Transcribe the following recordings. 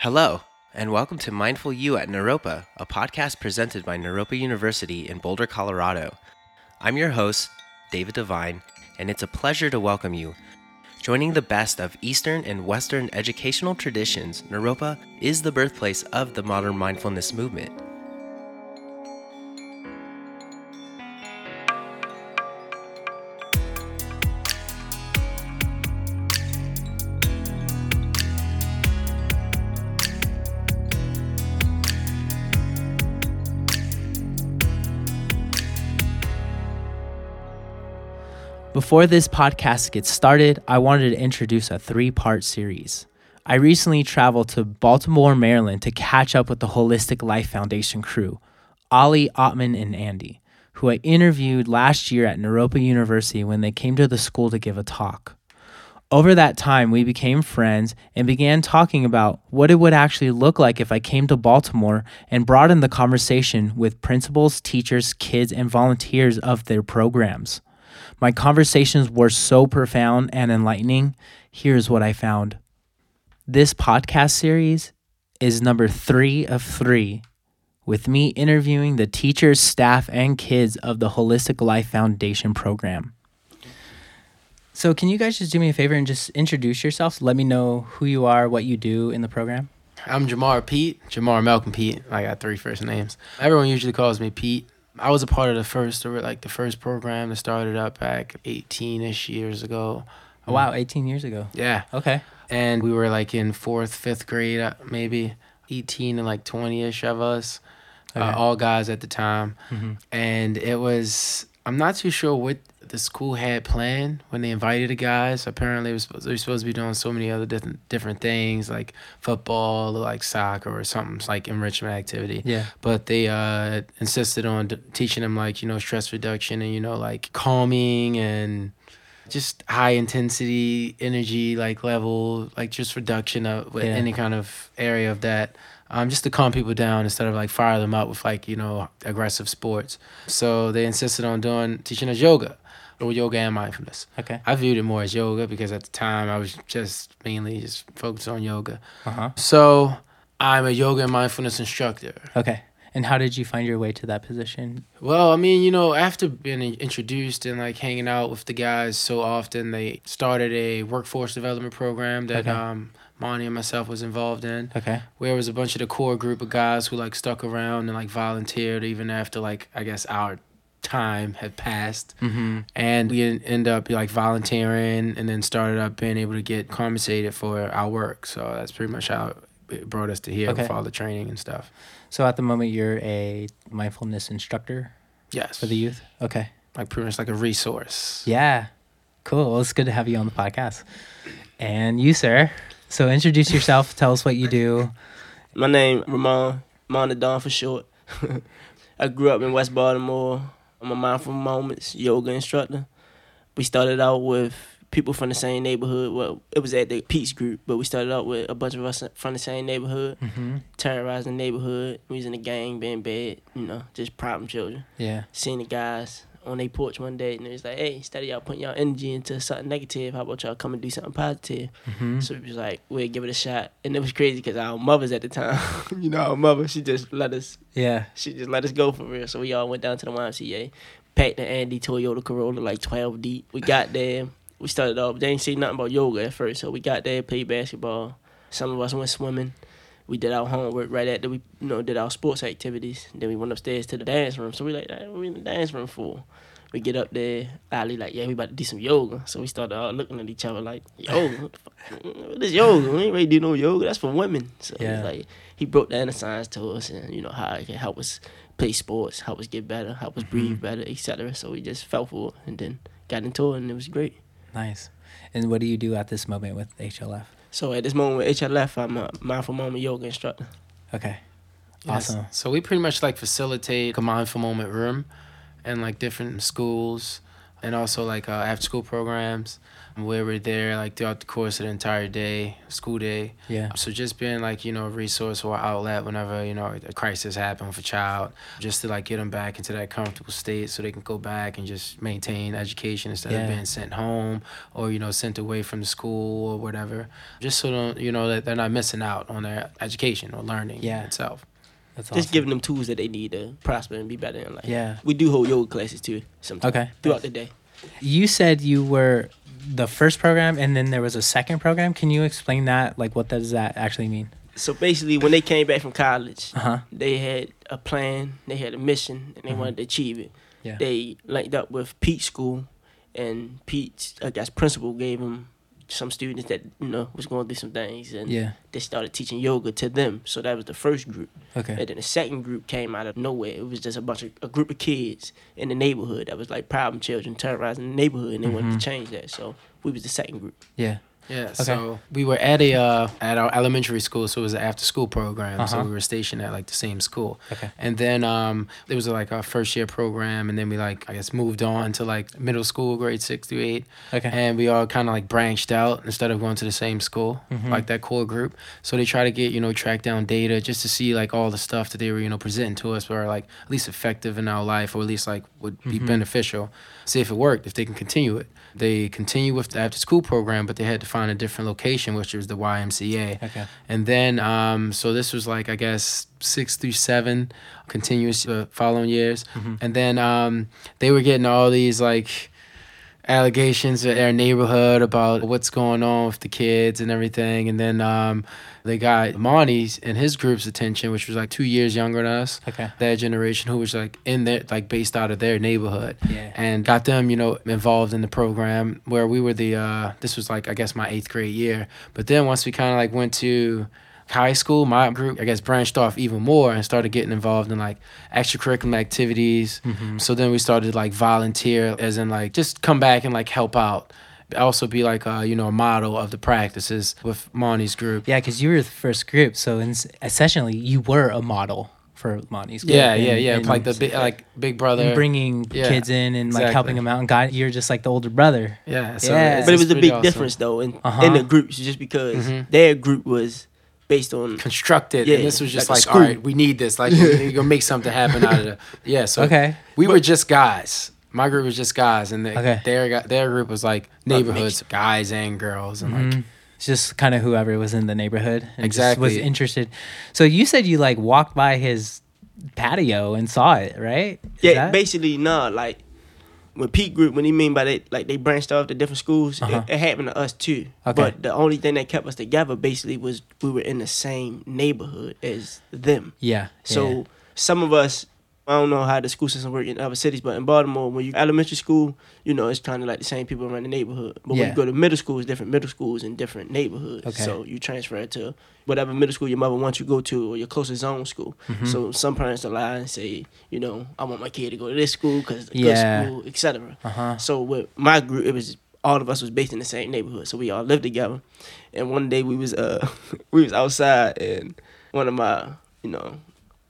Hello, and welcome to Mindful U at Naropa, a podcast presented by Naropa University in Boulder, Colorado. I'm your host, David Devine, and it's a pleasure to welcome you. Joining the best of Eastern and Western educational traditions, Naropa is the birthplace of the modern mindfulness movement. Before this podcast gets started, I wanted to introduce a three part series. I recently traveled to Baltimore, Maryland to catch up with the Holistic Life Foundation crew, Ali, Atman, and Andy, who I interviewed last year at Naropa University when they came to the school to give a talk. Over that time, we became friends and began talking about what it would actually look like if I came to Baltimore and broadened the conversation with principals, teachers, kids, and volunteers of their programs. My conversations were so profound and enlightening. Here's what I found this podcast series is number three of three, with me interviewing the teachers, staff, and kids of the Holistic Life Foundation program. So, can you guys just do me a favor and just introduce yourselves? Let me know who you are, what you do in the program. I'm Jamar Pete, Jamar Malcolm Pete. I got three first names. Everyone usually calls me Pete. I was a part of the first, like the first program that started up back 18 ish years ago. Oh, wow, 18 years ago. Yeah. Okay. And we were like in fourth, fifth grade, uh, maybe 18 and like 20 ish of us, Okay. uh, all guys at the time. Mhm. And it was, I'm not too sure what the school had planned when they invited the guys. Apparently, was, they were supposed to be doing so many other different different things like football, or like soccer, or something like enrichment activity Yeah. but they uh, insisted on d- teaching them like you know stress reduction and you know like calming and just high intensity energy like level like just reduction of Yeah. any kind of area of that um, just to calm people down instead of like fire them up with like you know aggressive sports so they insisted on doing teaching us yoga or yoga and mindfulness Okay. i viewed it more as yoga because at the time i was just mainly just focused on yoga Uh huh. so i'm a yoga and mindfulness instructor Okay. And how did you find your way to that position? Well, I mean, you know, after being introduced and like hanging out with the guys so often, they started a workforce development program that Okay. um, Monty and myself was involved in, Okay. where it was a bunch of the core group of guys who like stuck around and like volunteered even after like I guess our time had passed, Mm-hmm. and we en- end up like volunteering and then started up being able to get compensated for our work. So that's pretty much how it brought us to here Okay. with all the training and stuff. So at the moment, you're a mindfulness instructor Yes, for the youth. Okay. like pretty much like a resource. Yeah. Cool. Well, it's good to have you on the podcast. And you, sir. So introduce yourself. Tell us what you do. My name Ramon Monadon for short. I grew up in West Baltimore. I'm a mindful moments yoga instructor. We started out with people from the same neighborhood. Well, it was at the Peace Group, but we started out with a bunch of us from the same neighborhood, Mm-hmm. terrorizing the neighborhood. We was in the gang, being bad, you know, just problem children. Yeah. Seeing the guys on their porch one day, and it was like, "Hey, instead of y'all putting y'all energy into something negative, how about y'all come and do something positive?" Mm-hmm. So it was like, we'll give it a shot. And it was crazy because our mothers at the time, you know, our mother, she just let us, Yeah. she just let us go for real. So we all went down to the YMCA, packed the Andy Toyota Corolla like 12 deep. We got there, we started off, they didn't say nothing about yoga at first. So we got there, played basketball. Some of us went swimming. We did our homework right after we, you know, did our sports activities. Then we went upstairs to the dance room. So we like, "Hey, we in the dance room for? We get up there, Ali like, yeah, we about to do some yoga. So we started all looking at each other like, yoga? What, what is yoga? We ain't ready to do no yoga. That's for women. So Yeah. like he broke down the science to us and you know how it can help us play sports, help us get better, help us breathe mm-hmm. better, etc. So we just fell for it and then got into it and it was great. Nice. And what do you do at this moment with HLF? So at this moment with HLF, I'm a mindful moment yoga instructor. Okay. Yes. Awesome. So we pretty much like facilitate a mindful moment room and like different schools and also like uh, after school programs where we're there like throughout the course of the entire day, school day. Yeah. So just being like you know a resource or outlet whenever you know a crisis happens with a child, just to like get them back into that comfortable state so they can go back and just maintain education instead Yeah. of being sent home or you know sent away from the school or whatever. Just so don't you know that they're not missing out on their education or learning Yeah. itself. That's Just awesome. giving them tools that they need to prosper and be better in life. Yeah. We do hold yoga classes too sometimes Okay. throughout the day. You said you were the first program and then there was a second program. Can you explain that? Like, what does that actually mean? So basically, when they came back from college, Uh huh. they had a plan, they had a mission, and they Mhm. wanted to achieve it. Yeah. They linked up with Pete School, and Pete's, I guess, principal gave them some students that you know was going through some things, and Yeah. they started teaching yoga to them. So that was the first group, Okay. and then the second group came out of nowhere. It was just a bunch of a group of kids in the neighborhood that was like problem children terrorizing the neighborhood, and they wanted Mhm. to change that. So we was the second group. Yeah. Yeah, so we were at a uh, at our elementary school, so it was an after school program. So Uh-huh. we were stationed at like the same school. Okay. And then um, there was like our first year program, and then we like I guess moved on to like middle school, grade six through eight, Okay. and we all kind of like branched out instead of going to the same school, Mhm. like that core group. So they try to get you know track down data just to see like all the stuff that they were you know presenting to us were like at least effective in our life, or at least like would be Mhm. beneficial. See if it worked, if they can continue it. They continue with the after school program, but they had to find a different location, which was the YMCA. Okay. And then, um, so this was like, I guess, six through seven, continuous uh, following years. Mhm. And then um, they were getting all these like allegations in their neighborhood about what's going on with the kids and everything. And then um, they got Monty's and his group's attention, which was like two years younger than us. Okay. That generation who was like in there, like based out of their neighborhood Yeah. and got them, you know, involved in the program where we were the uh this was like I guess my 8th grade year. But then once we kind of like went to high school, my group I guess branched off even more and started getting involved in like extracurricular activities. Mhm. So then we started like volunteer as in like just come back and like help out. Also be like a, you know a model of the practices with Monty's group. Yeah, because you were the first group, so in, essentially you were a model for Monty's. group Yeah, yeah, and- yeah. and like the big, like big brother. and bringing Yeah, kids in and like helping them out. And God, you're just like the older brother. yeah, so Yeah. But it was a big awesome. difference though in Uh-huh. in the groups, just because Mhm. their group was based on constructed Yeah, and this was just like like, all right we need this like you're gonna make something happen out of it yeah so Okay. we were just guys my group was just guys and the, Okay. their their group was like neighborhoods guys and girls and like Mhm. It's just kind of whoever was in the neighborhood and just was interested. So you said you like walked by his patio and saw it, right? Is Yeah, that- basically, nah. Like when Pete Group, when he mean by that, like they branched off to different schools. Uh-huh. It, it happened to us too. Okay. But the only thing that kept us together basically was we were in the same neighborhood as them. yeah. So yeah. some of us, I don't know how the school system work in other cities, but in Baltimore, when you elementary school, you know, it's kind of like the same people around the neighborhood. But Yeah. when you go to middle school, it's different middle schools in different neighborhoods. Okay. So you transfer to whatever middle school your mother wants you to go to or your closest zone school. Mhm. So some parents will lie and say, you know, I want my kid to go to this school because it's a Yeah. good school, etc. uh-huh. So with my group, it was all of us was based in the same neighborhood, so we all lived together. And one day we was uh we was outside, and one of my you know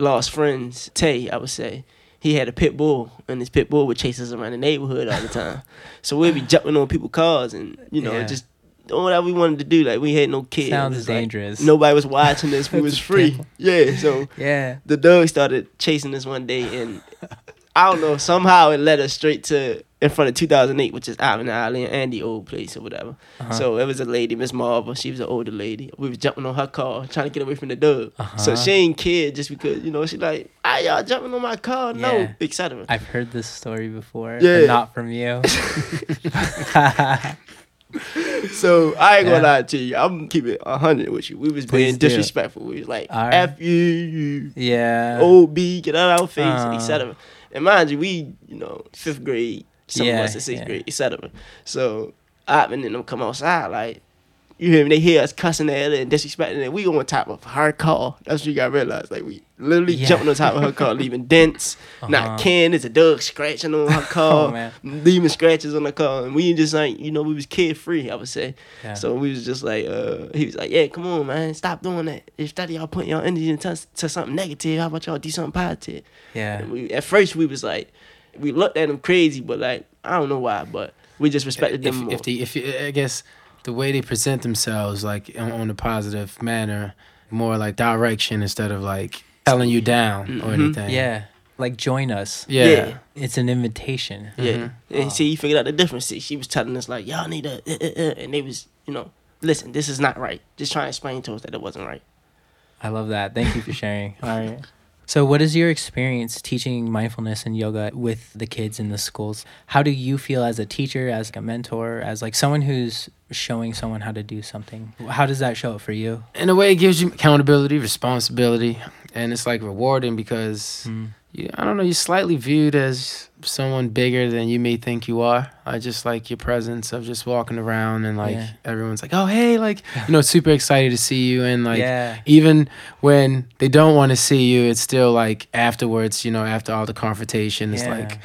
lost friends, Tay, I would say, he had a pit bull, and this pit bull would chase us around the neighborhood all the time. so we'd be jumping on people's cars, and you know Yeah. just doing whatever we wanted to do. Like we had no kids. Sounds It's like dangerous. nobody was watching us. We was free. Yeah. So Yeah. the dog started chasing us one day, and I don't know. Somehow it led us straight to in front of 2008, which is Alvin Alley and Andy old place or whatever. Uh-huh. So it was a lady, Miss Marva. She was an older lady. We was jumping on her car, trying to get away from the dog. Uh-huh. So she ain't kid just because you know she like, ah, y'all jumping on my car, no, Yeah. etc. I've heard this story before, Yeah. but not from you. So I ain't gonna lie to you. I'm keeping a hundred with you. We was Please being do. disrespectful. We was like, right. F you, yeah. OB, get out of our face, Uh. etc. And mind you, we, you know, fifth grade, some Yeah, of us in sixth yeah. grade, etc. So I and them come outside like you hear me, they hear us cussing at her and disrespecting it. We on top of her car. That's what you gotta realize. Like we literally Yeah. jumping on top of her car, leaving dents, Uh-huh. not can, it's a dog scratching on her car, Oh, man. leaving scratches on the car. And we just like, you know, we was kid free, I would say. Yeah. So we was just like, uh, he was like, yeah, come on, man, stop doing that. Instead of y'all putting your energy into to something negative, how about y'all do something positive? yeah. And we, at first, we was like, we looked at them crazy, but like I don't know why, but we just respected if, them more. if the if I guess the way they present themselves like on, on a positive manner, more like direction instead of like telling you down or Mhm. anything. Yeah. Like join us. Yeah. Yeah. It's an invitation. Yeah, Mhm. and see, you figured out the difference. See, she was telling us like, y'all need to, uh, uh, uh, and they was, you know, listen, this is not right. Just trying to explain to us that it wasn't right. I love that. Thank you for sharing. All right. So, what is your experience teaching mindfulness and yoga with the kids in the schools? How do you feel as a teacher, as a mentor, as like someone who's showing someone how to do something? How does that show up for you? In a way, it gives you accountability, responsibility, and it's like rewarding because Mm. You, I don't know, you're slightly viewed as someone bigger than you may think you are. I just like your presence of just walking around and like Yeah. everyone's like, oh hey, like you know, super excited to see you and like yeah. even when they don't want to see you, it's still like afterwards, you know, after all the confrontation, it's Yeah. like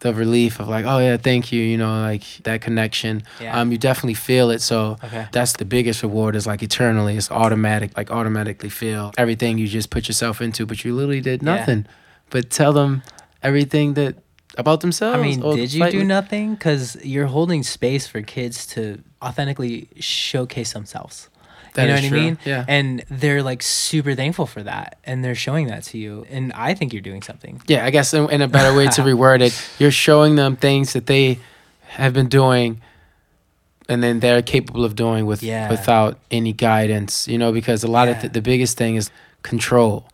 the relief of like, oh yeah, thank you, you know, like that connection. Yeah. Um, you definitely feel it. So Okay. that's the biggest reward is like eternally. It's automatic, like automatically feel everything you just put yourself into, but you literally did Yeah. But tell them everything that about themselves. I mean, did you slightly- do nothing? Because you're holding space for kids to authentically showcase themselves. That you know what true, I mean? yeah. And they're like super thankful for that. And they're showing that to you. And I think you're doing something. Yeah, I guess in, in a better way to reword it, you're showing them things that they have been doing and then they're capable of doing with Yeah. without any guidance, you know, because a lot of th- the biggest thing is control.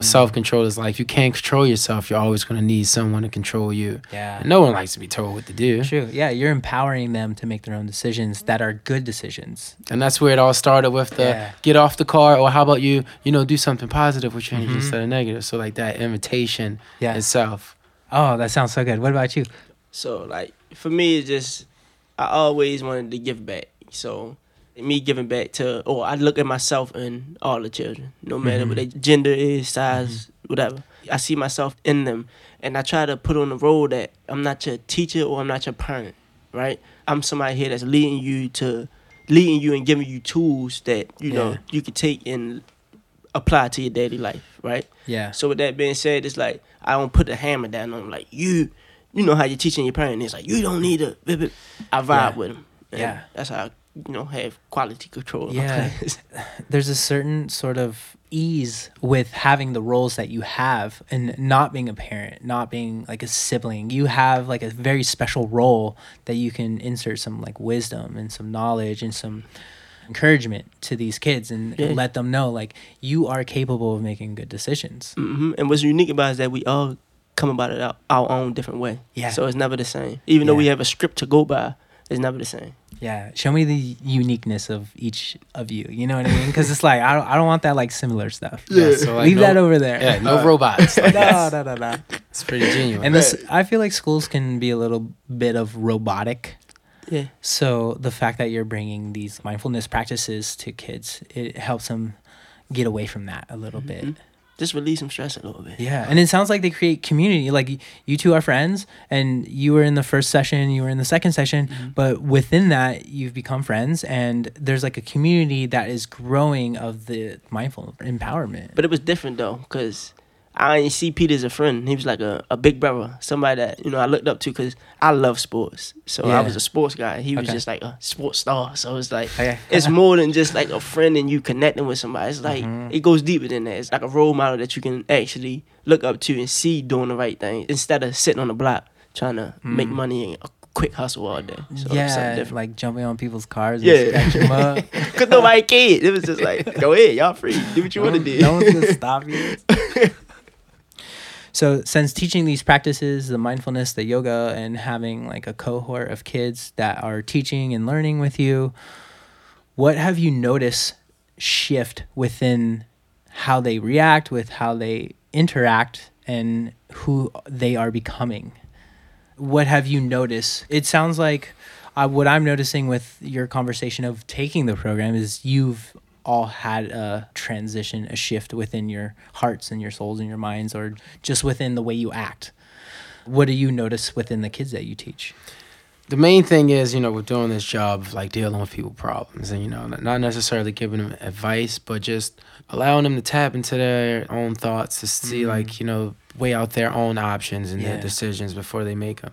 Mm. Self-control is like if you can't control yourself, you're always going to need someone to control you. Yeah. And no one likes to be told what to do. True. Yeah, you're empowering them to make their own decisions that are good decisions. And that's where it all started with the Yeah. get off the car or how about you, you know, do something positive with your energy Mhm. instead of negative. So like that invitation Yeah. itself. Oh, that sounds so good. What about you? So like for me, it's just I always wanted to give back. So me giving back to, or I look at myself and all the children, no matter Mhm. what their gender is, size, whatever. I see myself in them, and I try to put on the role that I'm not your teacher or I'm not your parent, right? I'm somebody here that's leading you to, leading you and giving you tools that you know you can take and apply to your daily life, right? Yeah. So with that being said, it's like I don't put the hammer down on like you. You know how you're teaching your parent. It's like you don't need to. blah, blah." I vibe Yeah. with them. Yeah. that's how you know have quality control. Yeah. There's a certain sort of ease with having the roles that you have and not being a parent, not being like a sibling. You have like a very special role that you can insert some like wisdom and some knowledge and some encouragement to these kids and Yeah. let them know like you are capable of making good decisions. hmm And what's unique about it is that we all come about it our, our own different way. Yeah. So it's never the same. Even though we have a script to go by, it's never the same. Yeah, show me the uniqueness of each of you. You know what I mean? Because it's like I don't, I don't want that like similar stuff. Yeah, so, like, leave no- that over there. Yeah, no robots. Like, no, that's- no, no, no. It's pretty genuine. And this, I feel like schools can be a little bit of robotic. Yeah. So the fact that you're bringing these mindfulness practices to kids, it helps them get away from that a little mm-hmm. bit. Just release some stress a little bit. Yeah, and it sounds like they create community. Like you two are friends, and you were in the first session, you were in the second session, Mhm. but within that, you've become friends, and there's like a community that is growing of the mindful empowerment. But it was different though, cause I didn't see Pete as a friend. He was like a, a big brother, somebody that you know I looked up to, cause I love sports. So Yeah. I was a sports guy. He was Okay. just like a sports star. So it's like Okay. it's more than just like a friend and you connecting with somebody. It's like Mhm. it goes deeper than that. It's like a role model that you can actually look up to and see doing the right thing instead of sitting on the block trying to make Mm. money and a quick hustle all day. So yeah, different. like jumping on people's cars and Yeah. scratching them up. Cause nobody cared. It was just like, go ahead, y'all free. Do what you want to do. No one's gonna stop you. So, since teaching these practices, the mindfulness, the yoga, and having like a cohort of kids that are teaching and learning with you, what have you noticed shift within how they react, with how they interact, and who they are becoming? What have you noticed? It sounds like uh, what I'm noticing with your conversation of taking the program is you've all had a transition, a shift within your hearts and your souls and your minds, or just within the way you act. What do you notice within the kids that you teach? the main thing is, you know, we're doing this job of like dealing with people problems and, you know, not necessarily giving them advice, but just allowing them to tap into their own thoughts to see, Mhm. like, you know, weigh out their own options and Yeah. their decisions before they make them.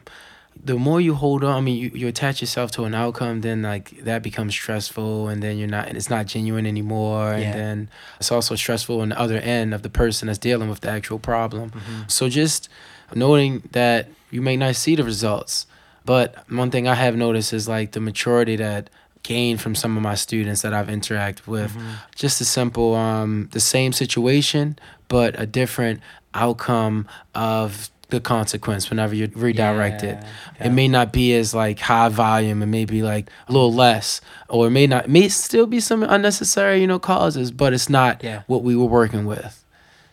The more you hold on, I mean, you, you attach yourself to an outcome, then like that becomes stressful, and then you're not, and it's not genuine anymore, Yeah. and then it's also stressful on the other end of the person that's dealing with the actual problem. Mhm. So just noting that you may not see the results, but one thing I have noticed is like the maturity that gained from some of my students that I've interacted with. Mhm. Just a simple, um, the same situation, but a different outcome of the consequence whenever you redirect it. Yeah, It may not be as like high volume. It may be like a little less, or it may not. May still be some unnecessary, you know, causes, but it's not Yeah. what we were working with,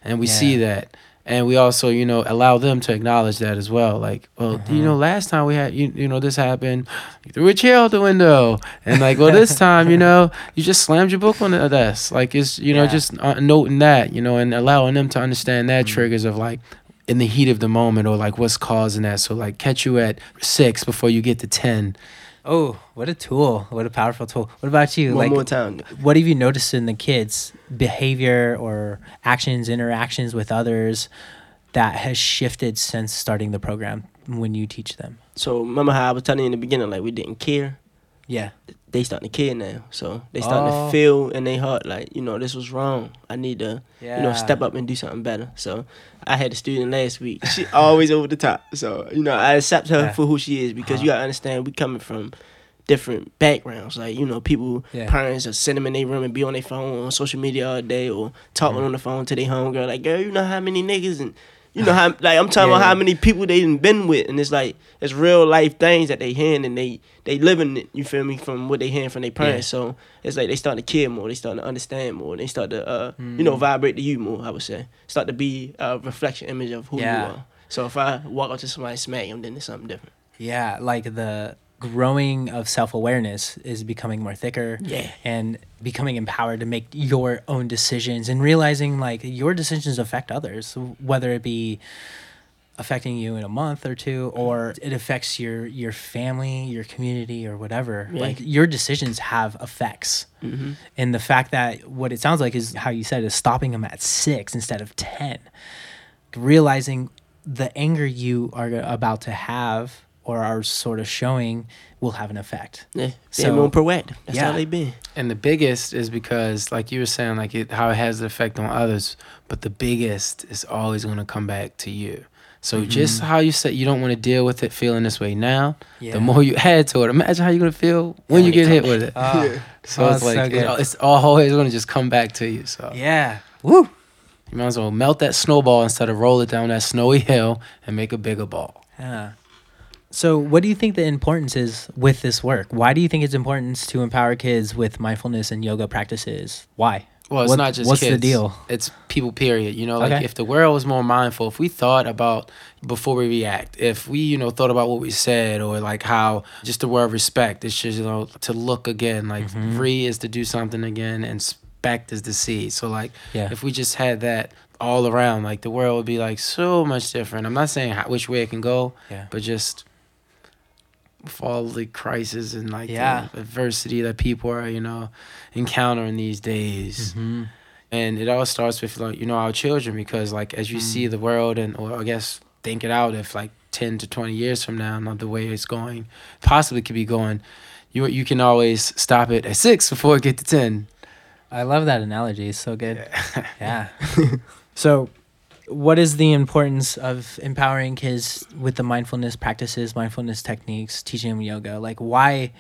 and we see that, and we also, you know, allow them to acknowledge that as well. Like, well, Mhm. you know, last time we had, you, you know, this happened, you threw a chair out the window, and like, well, this time, you know, you just slammed your book on the desk. Like, it's you know, just uh, noting that, you know, and allowing them to understand that Mhm. triggers of like in the heat of the moment or like what's causing that. So like catch you at six before you get to ten. Oh, what a tool! What a powerful tool. What about you? One like, more time. what have you noticed in the kids' behavior or actions, interactions with others that has shifted since starting the program when you teach them? So remember how I was telling you in the beginning, like we didn't care. Yeah. They starting to care now. So they starting Oh. to feel in their heart like, you know, this was wrong. I need to, Yeah. you know, step up and do something better. So I had a student last week. She always over the top. So, you know, I accept her Yeah. for who she is because you Uh-huh. gotta understand we coming from different backgrounds. Like, you know, people Yeah. parents are them in their room and be on their phone on social media all day or talking Mhm. on the phone to their homegirl, like, girl, you know how many niggas and you know how like I'm talking Yeah, about how many people they done been with and it's like it's real life things that they hearing and they they living it, you feel me, from what they hearing from their parents. So it's like they start to care more, they start to understand more, they start to uh you know, Mm. vibrate to you more, I would say. Start to be a reflection image of who Yeah. you are. So if I walk up to somebody and smack them, then it's something different. Yeah, like the growing of self awareness is becoming more thicker. Yeah. And becoming empowered to make your own decisions and realizing like your decisions affect others, whether it be affecting you in a month or two or it affects your your family, your community or whatever. Yeah. Like your decisions have effects. Mm-hmm. And the fact that what it sounds like is how you said is stopping them at 6 instead of 10. Realizing the anger you are about to have or are sort of showing will have an effect. Yeah. Being So- more proactive. That's Yeah. how they been. And the biggest is because, like you were saying, like it, how it has an effect on others, but the biggest is always going to come back to you. So just Mhm. how you said you don't want to deal with it feeling this way now, Yeah. the more you add to it, imagine how you're going to feel when When you get hit with it. Ah, So Oh, it's like good. it- it's always going to just come back to you. So yeah. Woo. you might as well melt that snowball instead of roll it down that snowy hill and make a bigger ball. Yeah. So, what do you think the importance is with this work? Why do you think it's important to empower kids with mindfulness and yoga practices? Why? Well, it's What- not just kids. what's the deal? It's people. Period. You know, like Okay. if the world was more mindful, if we thought about before we react, if we you know thought about what we said or like how just the word respect, it's just you know to look again. Like Mhm. re is to do something again, and spect is to see. So like Yeah. if we just had that all around, like the world would be like so much different. I'm not saying how, which way it can go, Yeah. but just with all the crisis and like Yeah. adversity that people are you know encountering these days hmm and it all starts with like you know our children because like as you Mm. see the world and or i guess think it out if like 10 to 20 years from now not the way it's going possibly could be going you you can always stop it at six before it get to 10 I love that analogy. It's so good. Yeah. so, what is the importance of empowering kids with the mindfulness practices, mindfulness techniques, teaching them yoga? Like, why?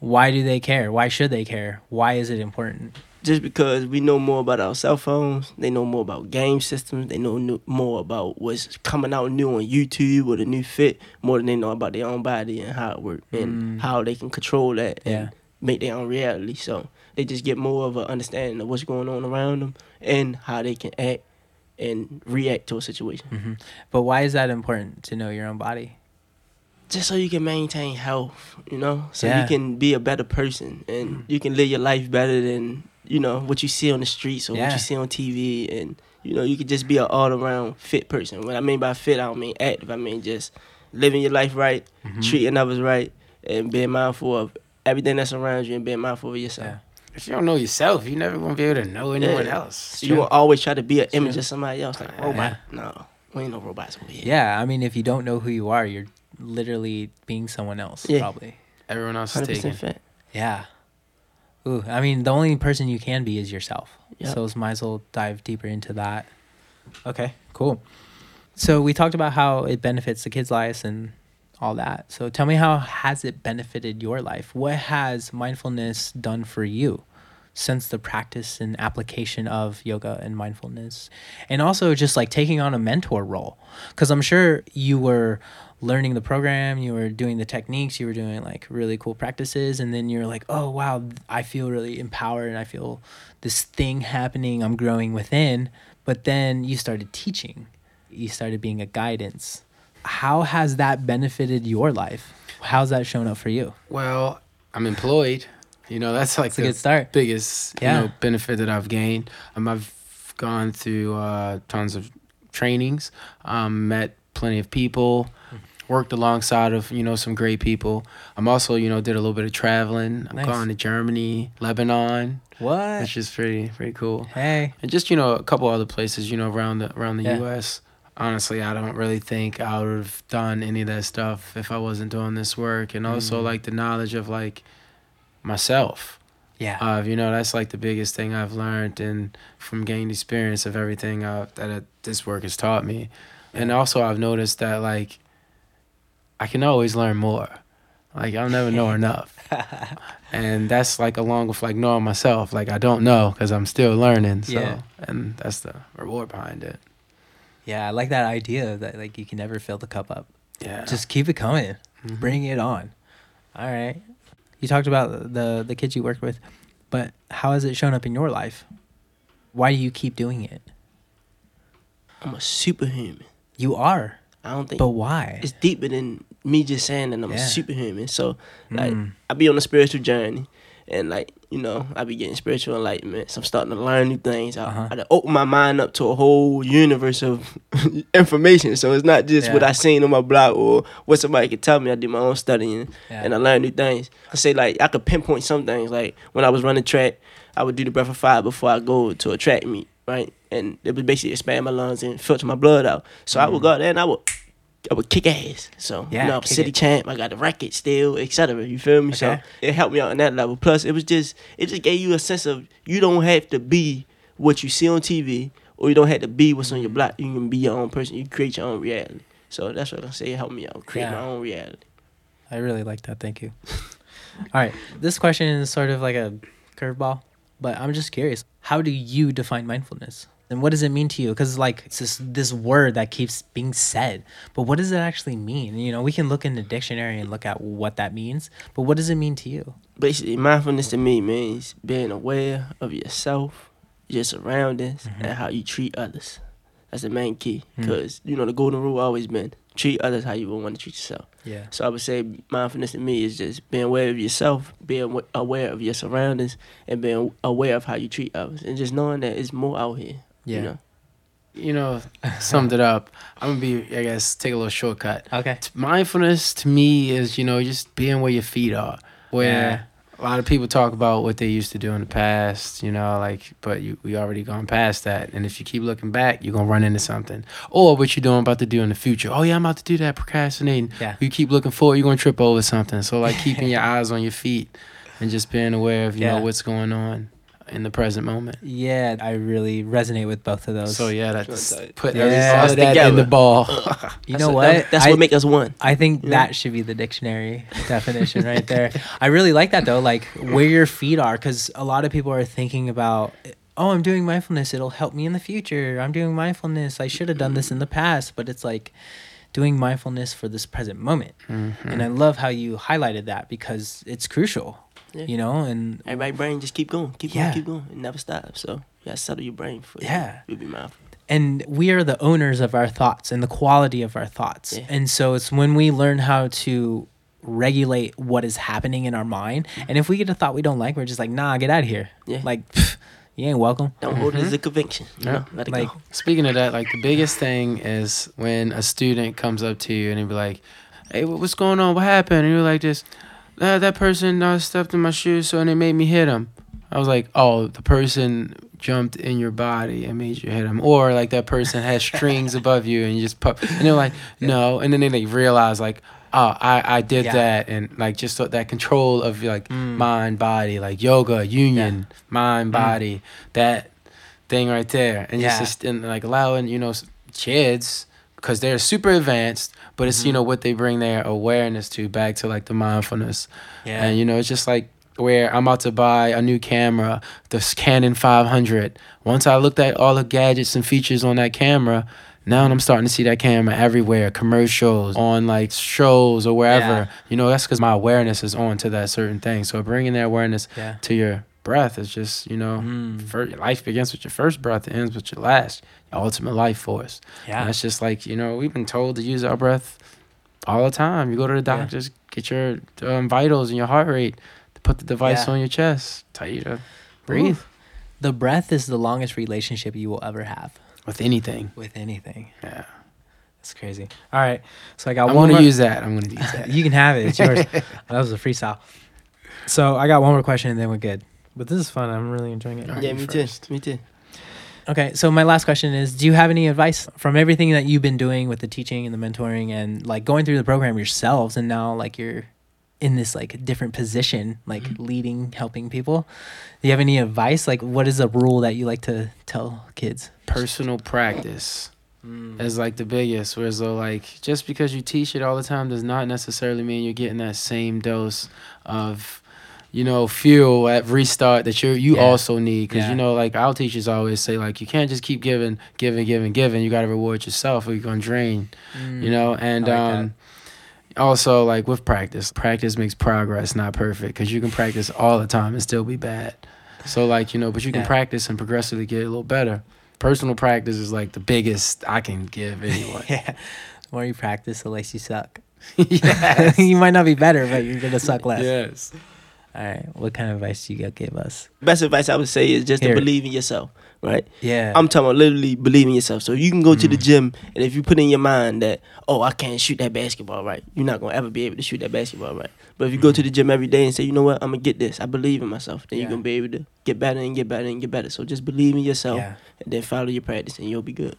Why do they care? Why should they care? Why is it important? just because we know more about our cell phones, they know more about game systems, they know new, more about what's coming out new on YouTube or the new fit, more than they know about their own body and how it works Mm. and how they can control that Yeah. and make their own reality. So they just get more of an understanding of what's going on around them and how they can act and react to a situation. hmm But why is that important to know your own body? just so you can maintain health, you know, so Yeah. you can be a better person and Mm. you can live your life better than you know what you see on the streets or what you see on TV, and you know you can just be an all around fit person. What I mean by fit, I don't mean active. I mean just living your life right, Mhm. treating others right, and being mindful of everything that's around you and being mindful of yourself. Yeah. If you don't know yourself you're never going to be able to know anyone Yeah. else So you will always try to be an image True. of somebody else, like uh, Yeah. robot. No, We ain't no robots over here. Yeah, I mean, if you don't know who you are, you're literally being someone else, Yeah. probably. Everyone else is taken. percent fact. Yeah. Ooh, I mean, the only person you can be is yourself. Yep. So might as well dive deeper into that. Okay, cool. So we talked about how it benefits the kids' lives and all that. So tell me how has it benefited your life? What has mindfulness done for you since the practice and application of yoga and mindfulness? And also just like taking on a mentor role. Cuz I'm sure you were learning the program, you were doing the techniques, you were doing like really cool practices and then you're like, "Oh, wow, I feel really empowered and I feel this thing happening, I'm growing within." But then you started teaching. You started being a guidance. How has that benefited your life? How's that shown up for you? Well, I'm employed. You know, that's like a the good start. biggest Yeah. you know benefit that I've gained. Um, I've gone through uh, tons of trainings, um, met plenty of people, worked alongside of you know some great people. I'm also you know did a little bit of traveling. I've gone to Germany, Lebanon, What? which is pretty pretty cool. Hey. and just you know a couple other places you know around the around the Yeah. U.S. Honestly, I don't really think I would have done any of that stuff if I wasn't doing this work, and also Mm. like the knowledge of like myself. Yeah. Uh, you know, that's like the biggest thing I've learned, and from gained experience of everything uh, that uh, this work has taught me, and also I've noticed that like I can always learn more. Like I'll never know enough, and that's like along with like knowing myself. Like I don't know because I'm still learning. So, Yeah. and that's the reward behind it. Yeah, I like that idea that like you can never fill the cup up. Yeah, Just keep it coming. Mhm. Bring it on. All right. You talked about the the kids you work with, but how has it shown up in your life? Why do you keep doing it? I'm a superhuman. You are, I don't think but why? it's deeper than me just saying that I'm Yeah. a superhuman. So like Mm. I be on a spiritual journey and like, you know, I be getting spiritual enlightenment. So I'm starting to learn new things. I, Uh-huh. I open my mind up to a whole universe of information. So it's not just what I seen on my blog or what somebody could tell me. I do my own studying Yeah. and I learn new things. I say like I could pinpoint some things. Like when I was running track, I would do the breath of fire before I go to a track meet, right? And it would basically expand my lungs and filter my blood out. So I would go out there and I would I would kick ass. So Yeah, you know, I'm city it. champ. I got the record still, etc. You feel me? So it helped me out on that level. Plus, it was just it just gave you a sense of you don't have to be what you see on TV, or you don't have to be what's on your block. You can be your own person. You create your own reality. So that's what I say. It helped me out create Yeah. my own reality. I really like that. Thank you. All right. This question is sort of like a curveball, but I'm just curious. How do you define mindfulness? And what does it mean to you? Because like it's this this word that keeps being said, but what does it actually mean? You know, we can look in the dictionary and look at what that means, but what does it mean to you? Basically, mindfulness to me means being aware of yourself, your surroundings, Mhm. and how you treat others. That's the main key. Mm. Because you know the golden rule always been treat others how you would want to treat yourself. Yeah. So I would say mindfulness to me is just being aware of yourself, being aware of your surroundings, and being aware of how you treat others, and just knowing that it's more out here. Yeah. You know? you know, summed it up. I'm gonna be, I guess, take a little shortcut. Okay. mindfulness to me is you know just being where your feet are where a lot of people talk about what they used to do in the past you know like but you we already gone past that and if you keep looking back you're gonna run into something or what you're doing about to do in the future oh yeah i'm about to do that procrastinating Yeah. you keep looking forward you're gonna trip over something so like keeping your eyes on your feet and just being aware of you Yeah. know what's going on in the present moment Yeah, I really resonate with both of those. so yeah Trying that's to put Yeah. every- all Us of that in together. the ball you know what- what? that- that's I- what make us one. I think Yeah. that should be the dictionary definition right there. I really like that though, like where your feet are, because a lot of people are thinking about, oh, I'm doing mindfulness, it'll help me in the future. I'm doing mindfulness, I should have done this in the past, but it's like doing mindfulness for this present moment. Mhm. And I love how you highlighted that because it's crucial, Yeah. you know, and Everybody brain just keep going, keep Yeah. going, keep going. It never stops. So you gotta settle your brain for Yeah. You'll be mindful. and we are the owners of our thoughts and the quality of our thoughts. Yeah. And so it's when we learn how to regulate what is happening in our mind. Mm-hmm. And if we get a thought we don't like, we're just like, nah, get out of here. Yeah. Like, pff, you ain't welcome. Don't hold it as a mm-hmm. conviction. You Yeah. know, let it Like- go. Speaking of that, like the biggest thing is when a student comes up to you and they be like, "Hey, what's going on? What happened?" And you're like, "This, uh, that person uh, stepped in my shoes, so and it made me hit him." I was like, "Oh, the person jumped in your body and made you hit him, or like that person has strings above you and you just pop, and they're like, no, and then they like realize like, oh, I I did Yeah. that, and like just so that control of like Mm. mind body, like yoga, union, mind body, that thing right there, and Yeah. just and like allowing you know kids because they're super advanced, but it's Mm-hmm. you know what they bring their awareness to back to like the mindfulness. Yeah. And you know, it's just like where I'm about to buy a new camera, the Canon 500. Once I looked at all the gadgets and features on that camera, now I'm starting to see that camera everywhere, commercials, on like shows or wherever. Yeah. You know, that's because my awareness is on to that certain thing. So bringing that awareness Yeah. to your breath is just, you know, Mm. fir- life begins with your first breath, it ends with your last, ultimate life force. Yeah. And that's just like, you know, we've been told to use our breath all the time. You go to the Yeah. doctors, get your um, vitals and your heart rate, to put the device Yeah. on your chest, tell you to breathe Ooh. The breath is the longest relationship you will ever have with anything. with anything. Yeah. That's crazy. All right. So I got I'm one gonna use that. I'm gonna use that. you can have it. It's yours. that was a freestyle. So I got one more question and then we're good. But this is fun. I'm really enjoying it. Alright, Yeah, me first. too. Me too. Okay, so my last question is do you have any advice from everything that you've been doing with the teaching and the mentoring and like going through the program yourselves and now like you're in this like different position like leading helping people do you have any advice like what is a rule that you like to tell kids Personal practice Mm. is like the biggest. Whereas though, like just because you teach it all the time does not necessarily mean you're getting that same dose of, you know, fuel at restart that you you Yeah. also need. Because Yeah. you know, like our teachers always say, like you can't just keep giving, giving, giving, giving. You got to reward yourself, or you're gonna drain. You know, and I like that. um. Also, like with practice, practice makes progress, not perfect, because you can practice all the time and still be bad. So, like, you know, but you can Yeah. practice and progressively get a little better. Personal practice is like the biggest I can give anyone. yeah the more you practice the less you suck yes. you might not be better but you're gonna suck less yes. All right what kind of advice do you got give us Best advice I would say is just Here. to believe in yourself, right? yeah I'm talking about literally believe in yourself. So you can go to the Mm. gym, and if you put in your mind that, oh, I can't shoot that basketball right, you're not gonna ever be able to shoot that basketball right. But if you go to the gym every day and say, you know what, I'm gonna get this, I believe in myself, then Yeah. you're gonna be able to get better and get better and get better. So just believe in yourself, yeah and then follow your practice, and you'll be good.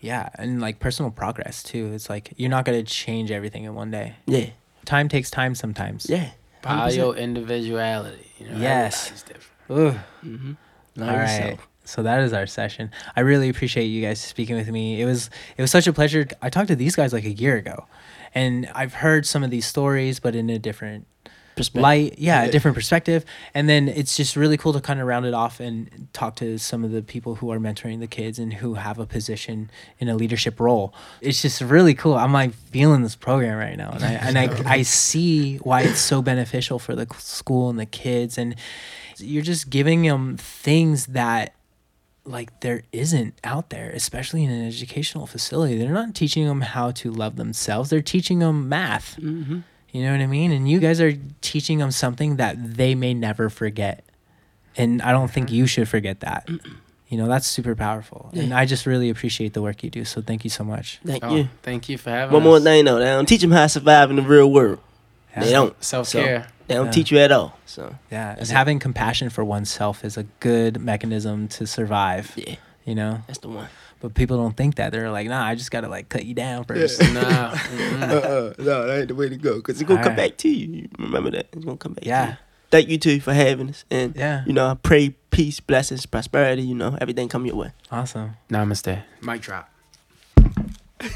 yeah and like personal progress too it's like you're not gonna change everything in one day Yeah, time takes time sometimes yeah. By your individuality. You know, Yes. everybody's different. Ooh. Mm-hmm. All right. So that is our session. I really appreciate you guys speaking with me. It was it was such a pleasure. I talked to these guys like a year ago, and I've heard some of these stories, but in a different Perspective. light. Yeah, a different perspective. And then it's just really cool to kind of round it off and talk to some of the people who are mentoring the kids and who have a position in a leadership role. It's just really cool. I'm like feeling this program right now, and I and I, I see why it's so beneficial for the school and the kids, and you're just giving them things that like there isn't out there especially in an educational facility they're not teaching them how to love themselves they're teaching them math Mm-hmm. You know what I mean? And you guys are teaching them something that they may never forget. And I don't think mm-hmm. you should forget that. You know, that's super powerful. And I just really appreciate the work you do. So thank you so much. Thank Oh, you. Thank you for having One us. more thing though, they don't teach them how to survive in the real world. They don't. Self care. They don't Yeah. teach you at all. So Yeah. And That's it. having compassion for oneself is a good mechanism to survive, yeah, you know? that's the one. But people don't think that. They're like, nah, I just got to like cut you down first. nah. mm-mm. uh, no, that ain't the way to go. Cause it's gonna come Alright. back to you. You Remember that. It's gonna come back. To Yeah. you. Thank you too for having us, and Yeah. you know I pray peace, blessings, prosperity. You know everything come your way. Awesome. Namaste. Mic drop.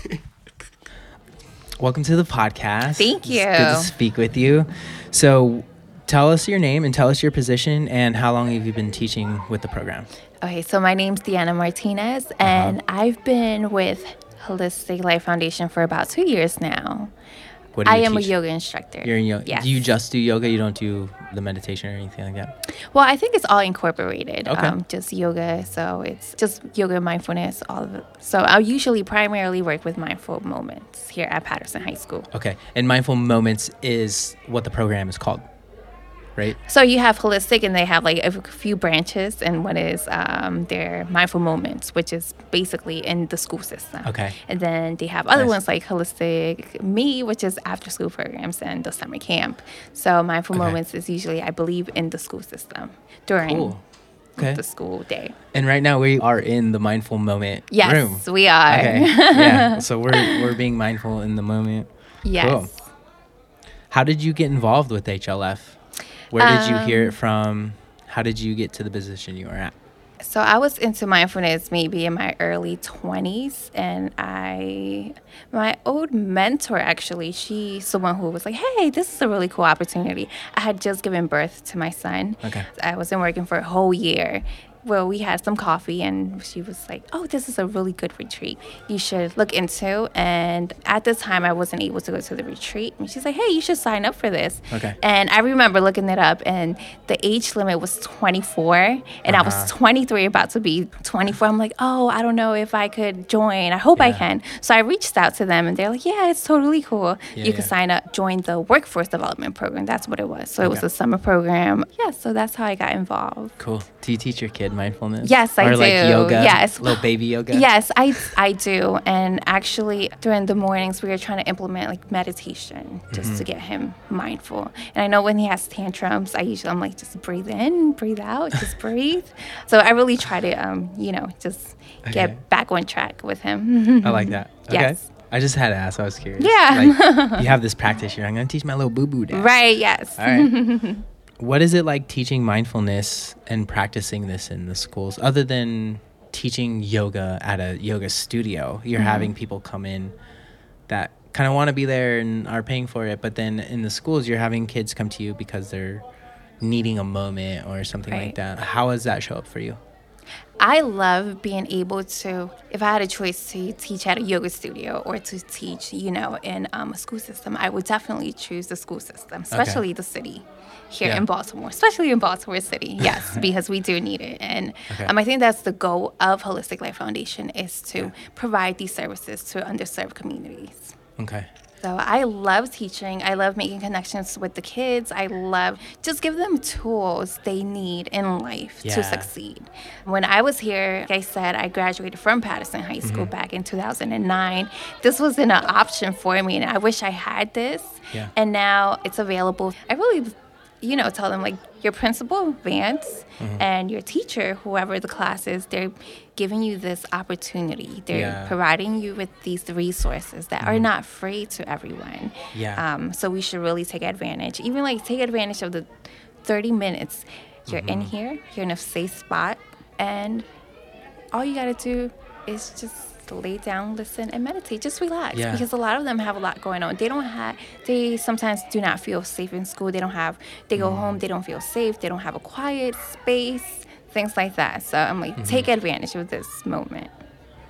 Welcome to the podcast. Thank It's good to you. speak with you. So, tell us your name and tell us your position and how long have you been teaching with the program? Okay, so my name's Deanna Martinez, and I've been with Holistic Life Foundation for about two years now. What do I am a yoga instructor. You're in yoga. Yes. Do you just do yoga? You don't do the meditation or anything like that? well, I think it's all incorporated. Okay. Um, just yoga, so it's just yoga, mindfulness, all of it. So I usually primarily work with mindful moments here at Patterson High School. Okay. And mindful moments is what the program is called, right? So you have holistic, and they have like a few branches, and one is um, their mindful moments, which is basically in the school system. Okay. And then they have other Nice. ones like holistic me, which is after school programs and the summer camp. So mindful Okay. moments is usually, I believe, in the school system during Cool. Okay. the school day. And right now we are in the mindful moment Yes, room. Yes, we are. Okay. yeah. So we're we're being mindful in the moment. yes. Cool. How did you get involved with HLF? Where did you hear it Um, from? How did you get to the position you are at? So I was into mindfulness maybe in my early 20s and I my old mentor actually, she's someone who was like, "Hey, this is a really cool opportunity." I had just given birth to my son. Okay. I wasn't working for a whole year. Well, we had some coffee and she was like, "Oh, this is a really good retreat. You should look into." And at the time I wasn't able to go to the retreat. And she's like, "Hey, you should sign up for this." Okay. And I remember looking it up, and the age limit was 24, and I Uh-huh. was 23, about to be 24. I'm like, oh, I don't know if I could join. I hope I can. So I reached out to them, and they're like, yeah, it's totally cool. Yeah, you can sign up, join the workforce development program. That's what it was. So it was a summer program. Yeah, so that's how I got involved. Cool. Do you teach your kid mindfulness? Yes, I or like do. yoga? Yes. Little baby yoga? Yes, I I do. And actually during the mornings we were trying to implement like meditation just Mm-hmm. to get him mindful. And I know when he has tantrums, I usually I'm like just breathe in, breathe out, just breathe. So I really try to um, you know, just Okay. get back on track with him. I like that. Okay. Yes. I just had to ask. I was curious. Yeah. Like, you have this practice here. I'm going to teach my little boo boo dad. Right, yes. All right. What is it like teaching mindfulness and practicing this in the schools other than teaching yoga at a yoga studio? You're Mm-hmm. having people come in that kind of want to be there and are paying for it, but then in the schools, you're having kids come to you because they're needing a moment or something like that. How does that show up for you? I love being able to, if I had a choice to teach at a yoga studio or to teach, you know, in um, a school system, I would definitely choose the school system, especially the city here Yeah. in Baltimore, especially in Baltimore City. Yes, because we do need it. And Okay. um, I think that's the goal of Holistic Life Foundation is to provide these services to underserved communities. Okay. So I love teaching. I love making connections with the kids. I love just give them tools they need in life Yeah. to succeed. When I was here, like I said, I graduated from Patterson High School Mm-hmm. back in 2009. This wasn't an option for me, and I wish I had this. Yeah. And now it's available. I really, you know, tell them like your principal, Vance, Mm-hmm. and your teacher, whoever the class is, they're giving you this opportunity. They're Yeah. Mm-hmm. providing you with these resources that are not free to everyone. Yeah. Um, so we should really take advantage. Even like take advantage of the 30 minutes. You're in Mm-hmm. here, you're in a safe spot, and all you gotta do is just lay down, listen, and meditate. Just relax Yeah. because a lot of them have a lot going on. They don't have. They sometimes do not feel safe in school. They don't have. They Mm. go home. They don't feel safe. They don't have a quiet space. Things like that. So I'm like, Mm-hmm. take advantage of this moment.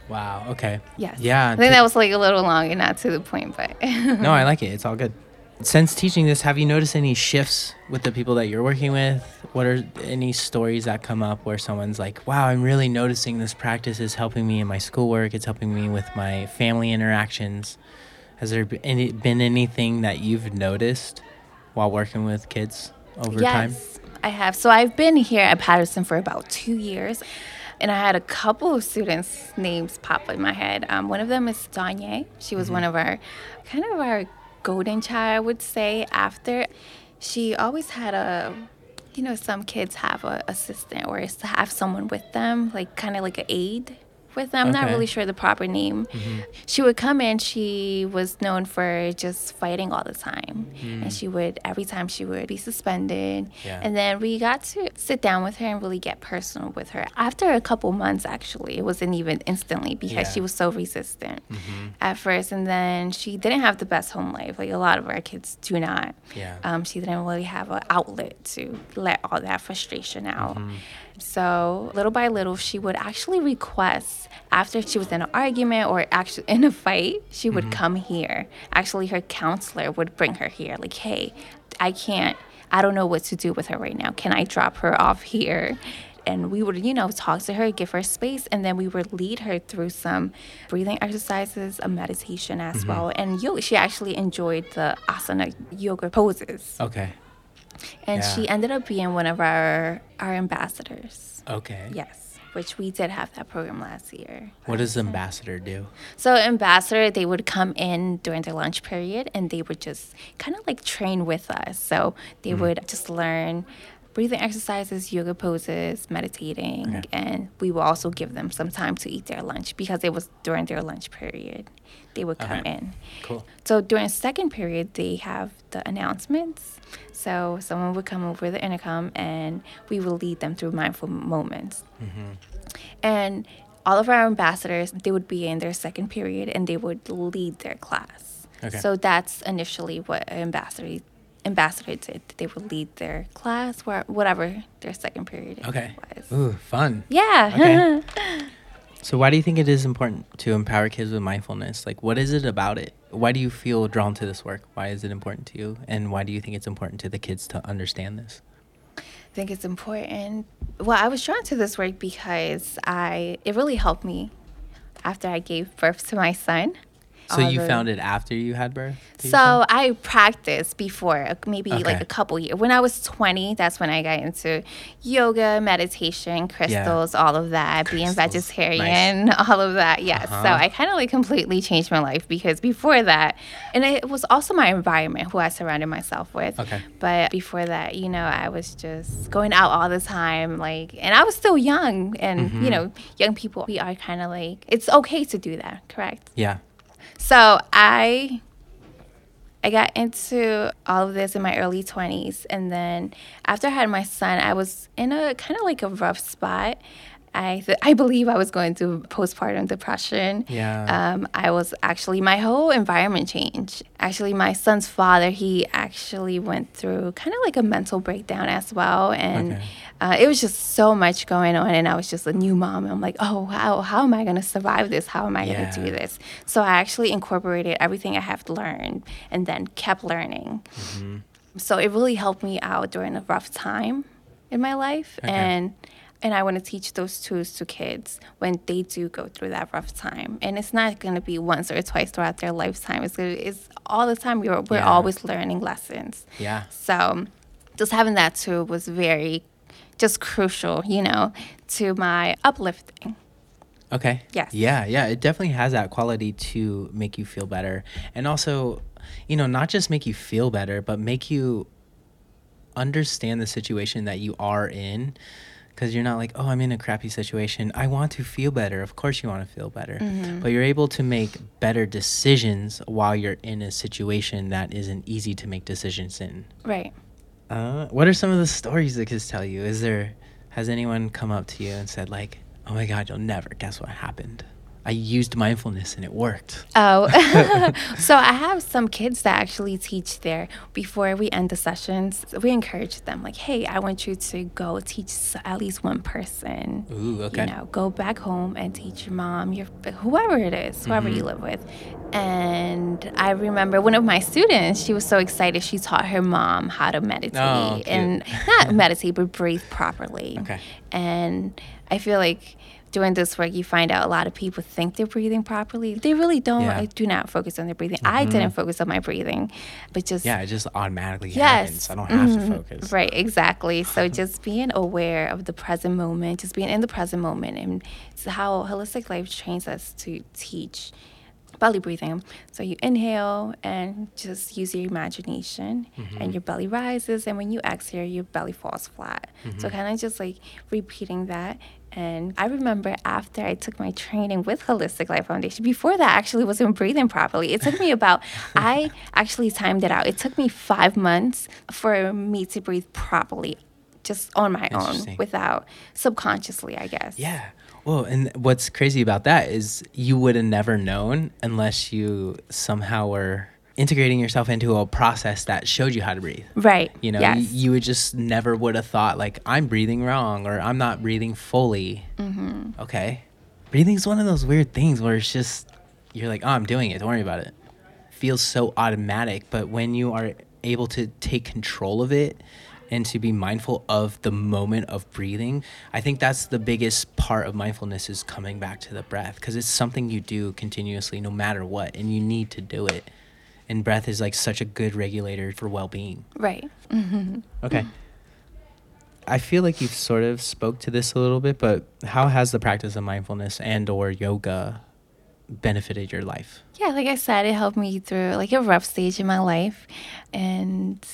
Wow. Okay. Yes. Yeah. I think that was like a little long and not to the point, but no, I like it. It's all good. Since teaching this, have you noticed any shifts with the people that you're working with? What are any stories that come up where someone's like, wow, I'm really noticing this practice is helping me in my schoolwork, it's helping me with my family interactions? Has there been, any, been anything that you've noticed while working with kids over time? yes, I have. So I've been here at Patterson for about two years. And I had a couple of students' names pop in my head. Um, one of them is Danye. She Mm-hmm. was one of our, kind of our golden child, I would say. After, she always had a, you know, some kids have a assistant or have someone with them, like kind of like an aide with them. I'm not really sure the proper name. Mm-hmm. She would come in. She was known for just fighting all the time, and she would every time she would be suspended. Mm. Yeah. And then we got to sit down with her and really get personal with her. After a couple months, actually, it wasn't even instantly because Yeah. Mm-hmm. she was so resistant at first. And then she didn't have the best home life. Like a lot of our kids do not. Yeah. Um, she didn't really have an outlet to let all that frustration out. Mm-hmm. So little by little, she would actually request after she was in an argument or actually in a fight, she would mm-hmm. come here. Actually, her counselor would bring her here. Like, hey, I can't. I don't know what to do with her right now. Can I drop her off here? And we would, you know, talk to her, give her space, and then we would lead her through some breathing exercises, a meditation as mm-hmm. well. And yoga, she actually enjoyed the asana yoga poses. Okay. And Yeah. she ended up being one of our our ambassadors. Okay. Yes, which we did have that program last year. What does ambassador do? So ambassador, they would come in during their lunch period and they would just kind of like train with us. So they mm-hmm. would just learn breathing exercises, yoga poses, meditating, Okay. and we will also give them some time to eat their lunch because it was during their lunch period. They would come Okay. in. Cool. So during second period, they have the announcements. So someone would come over the intercom and we will lead them through mindful moments. Mm-hmm. And all of our ambassadors, they would be in their second period and they would lead their class. Okay. So that's initially what ambassador ambassador did. They would lead their class, where whatever their second period Okay. was. Ooh, fun. Yeah. Okay. So why do you think it is important to empower kids with mindfulness? Like what is it about it? Why do you feel drawn to this work? Why is it important to you? And why do you think it's important to the kids to understand this? I think it's important. Well, I was drawn to this work because I it really helped me after I gave birth to my son. So you the- found it after you had birth? So? I practiced before, maybe like a couple years. When I was 20, that's when I got into yoga, meditation, crystals, all of that, being Crystals. vegetarian, all of that. Yes. So Uh-huh. I kind of like completely changed my life because before that, and it was also my environment who I surrounded myself with. Okay. But before that, you know, I was just going out all the time, like, and I was still young, and Mm-hmm. you know, young people, we are kind of like, it's okay to do that, correct? Yeah. So I I got into all of this in my early 20s and then after I had my son I was in a kind of like a rough spot. I th- I believe I was going through postpartum depression. Yeah. Um, I was actually my whole environment changed. Actually, my son's father he actually went through kind of like a mental breakdown as well, and Okay. uh, it was just so much going on. And I was just a new mom. And I'm like, oh wow, how am I gonna survive this? How am I gonna do this? So I actually incorporated everything I have learned, and then kept learning. Mm-hmm. So it really helped me out during a rough time in my life, Okay. and and I want to teach those tools to kids when they do go through that rough time. And it's not going to be once or twice throughout their lifetime. It's gonna, it's all the time. We're we're Yeah. always learning lessons. Yeah. So just having that tool was very just crucial, you know, to my uplifting. Okay. Yes. Yeah, yeah. It definitely has that quality to make you feel better. And also, you know, not just make you feel better, but make you understand the situation that you are in. Because you're not like, oh, I'm in a crappy situation. I want to feel better. Of course, you want to feel better. But you're able to make better decisions while you're in a situation that isn't easy to make decisions in. Right. Uh, what are some of the stories that kids tell you? Is there has anyone come up to you and said like, "Oh my God, you'll never guess what happened. I used mindfulness and it worked." Oh, so I have some kids that actually teach there. Before we end the sessions, we encourage them like, "Hey, I want you to go teach at least one person. Ooh, okay. You know, go back home and teach your mom, your whoever it is, whoever Mm-hmm. you live with." And I remember one of my students. She was so excited. She taught her mom how to meditate Oh, and not meditate, but breathe properly. Okay. And I feel like doing this work, you find out a lot of people think they're breathing properly. They really don't. Yeah. Mm-hmm. I do not focus on their breathing. I didn't focus on my breathing, but just Yeah, it just automatically Yes. happens. I don't have Mhm. to focus. Right, exactly. So just being aware of the present moment, just being in the present moment, and how holistic life trains us to teach belly breathing. So you inhale and just use your imagination, Mm-hmm. and your belly rises, and when you exhale, your belly falls flat. Mm-hmm. So kind of just like repeating that. And I remember after I took my training with Holistic Life Foundation, before that, I actually wasn't breathing properly. It took me about, I actually timed it out. It took me five months for me to breathe properly, just on my own, without subconsciously, I guess. Yeah. Well, and what's crazy about that is you would have never known unless you somehow were integrating yourself into a process that showed you how to breathe. Right. You know, yes. you, you would just never would have thought like I'm breathing wrong or I'm not breathing fully. Mm-hmm. Okay, breathing's one of those weird things where it's just you're like, oh, I'm doing it. Don't worry about it. Feels so automatic, but when you are able to take control of it and to be mindful of the moment of breathing, I think that's the biggest part of mindfulness is coming back to the breath because it's something you do continuously no matter what, and you need to do it. And breath is like such a good regulator for well-being. right. Okay. I feel like you've sort of spoke to this a little bit, but how has the practice of mindfulness and or yoga benefited your life? Yeah, like I said, it helped me through like a rough stage in my life. And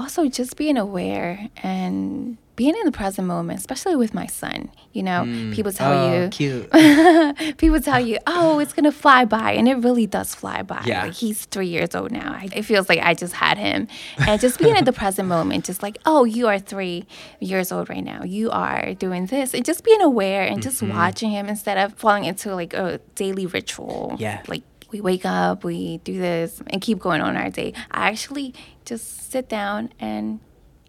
also just being aware and being in the present moment, especially with my son. You know, people tell Oh, you, cute. people tell you, oh, it's gonna fly by, and it really does fly by. Yeah. Like he's three years old now. I- It feels like I just had him, and just being in the present moment, just like, oh, you are three years old right now. You are doing this, and just being aware and just Mm-hmm. watching him instead of falling into like a daily ritual. Yeah. Like we wake up, we do this, and keep going on our day. I actually just sit down and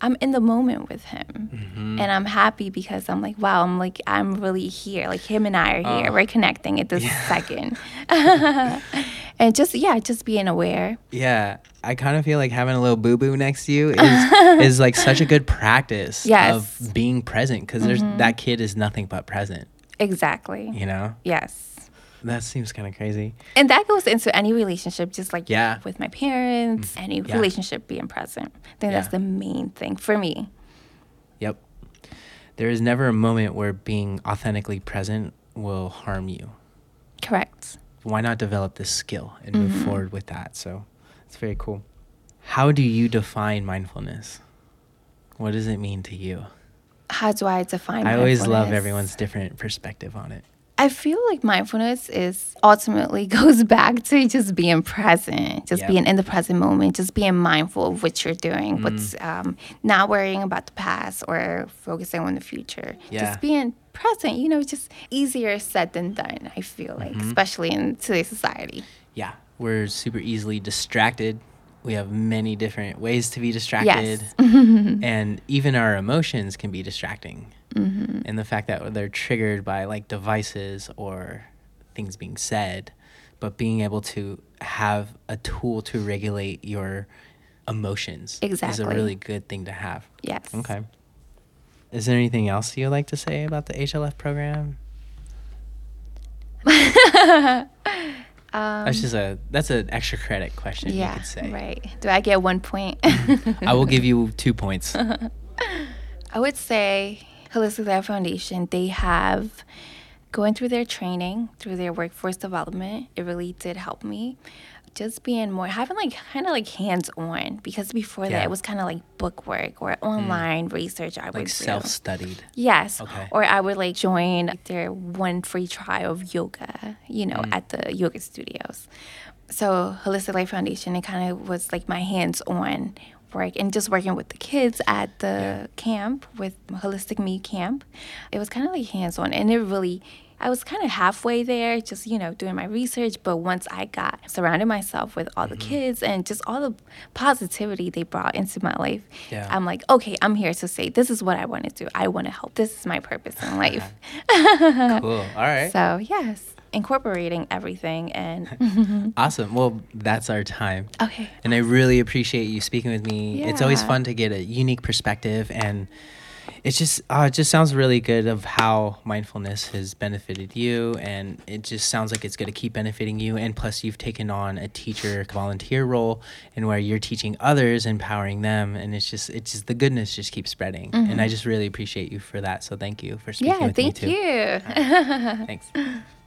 I'm in the moment with him. Mm-hmm. And I'm happy because I'm like, wow, I'm like, I'm really here. Like him and I are here. Oh. We're connecting at this second. and just, yeah, just being aware. Yeah, I kind of feel like having a little boo boo next to you is is like such a good practice Yes. of being present because there's that kid is nothing but present. Exactly. You know, Yes. That seems kind of crazy. And that goes into any relationship, just like Yeah. with my parents, mm. any Yeah. relationship being present. I think that's the main thing for me. Yep. There is never a moment where being authentically present will harm you. Correct. Why not develop this skill and move mm-hmm. forward with that? So it's very cool. How do you define mindfulness? What does it mean to you? How do I define I always love everyone's different perspective on it. I feel like mindfulness is ultimately goes back to just being present, just being in the present moment, just being mindful of what you're doing, Mm. what's um, not worrying about the past or focusing on the future. Yeah. Just being present, you know, just easier said than done. I feel like, Mm-hmm. especially in today's society. Yeah, we're super easily distracted. We have many different ways to be distracted. and even our emotions can be distracting. And the fact that they're triggered by like devices or things being said, but being able to have a tool to regulate your emotions is a really good thing to have. Yes. Okay. Is there anything else you'd like to say about the HLF program? that's just a that's an extra credit question you Um, Yeah. could say. Right. Do I get one point? I will give you two points. I would say Holistic Life Foundation, they have going through their training, through their workforce development, it really did help me. Just being more having like kind of like hands on because before Yeah. that it was kind of like book work or online research I would like do. self studied. Yes. Okay. Or I would like join their one free trial of yoga, you know, Mm. at the yoga studios. So Holistic Life Foundation, it kind of was like my hands on work and just working with the kids at the Yeah. camp with Holistic Me Camp. It was kind of like hands on and it really I was kind of halfway there, just you know, doing my research. But once I got surrounded myself with all the Mm-hmm. kids and just all the positivity they brought into my life, Yeah. I'm like, okay, I'm here to say this is what I want to do. I want to help. This is my purpose in life. Cool. All right. So yes, incorporating everything and Awesome. Well, that's our time. okay, And I really appreciate you speaking with me. yeah. It's always fun to get a unique perspective and it's just uh, it just sounds really good of how mindfulness has benefited you and it just sounds like it's going to keep benefiting you and plus you've taken on a teacher volunteer role and where you're teaching others empowering them and it's just it's just the goodness just keeps spreading and I just really appreciate you for that so thank you for speaking yeah, with me too Thank you. Thanks.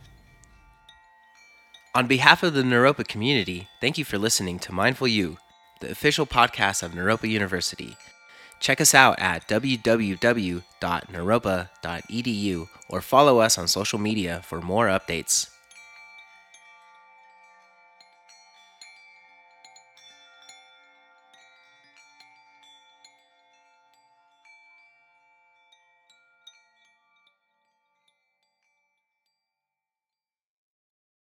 On behalf of the Naropa community, thank you for listening to Mindful U, the official podcast of Naropa University. Check us out at www.naropa.edu or follow us on social media for more updates.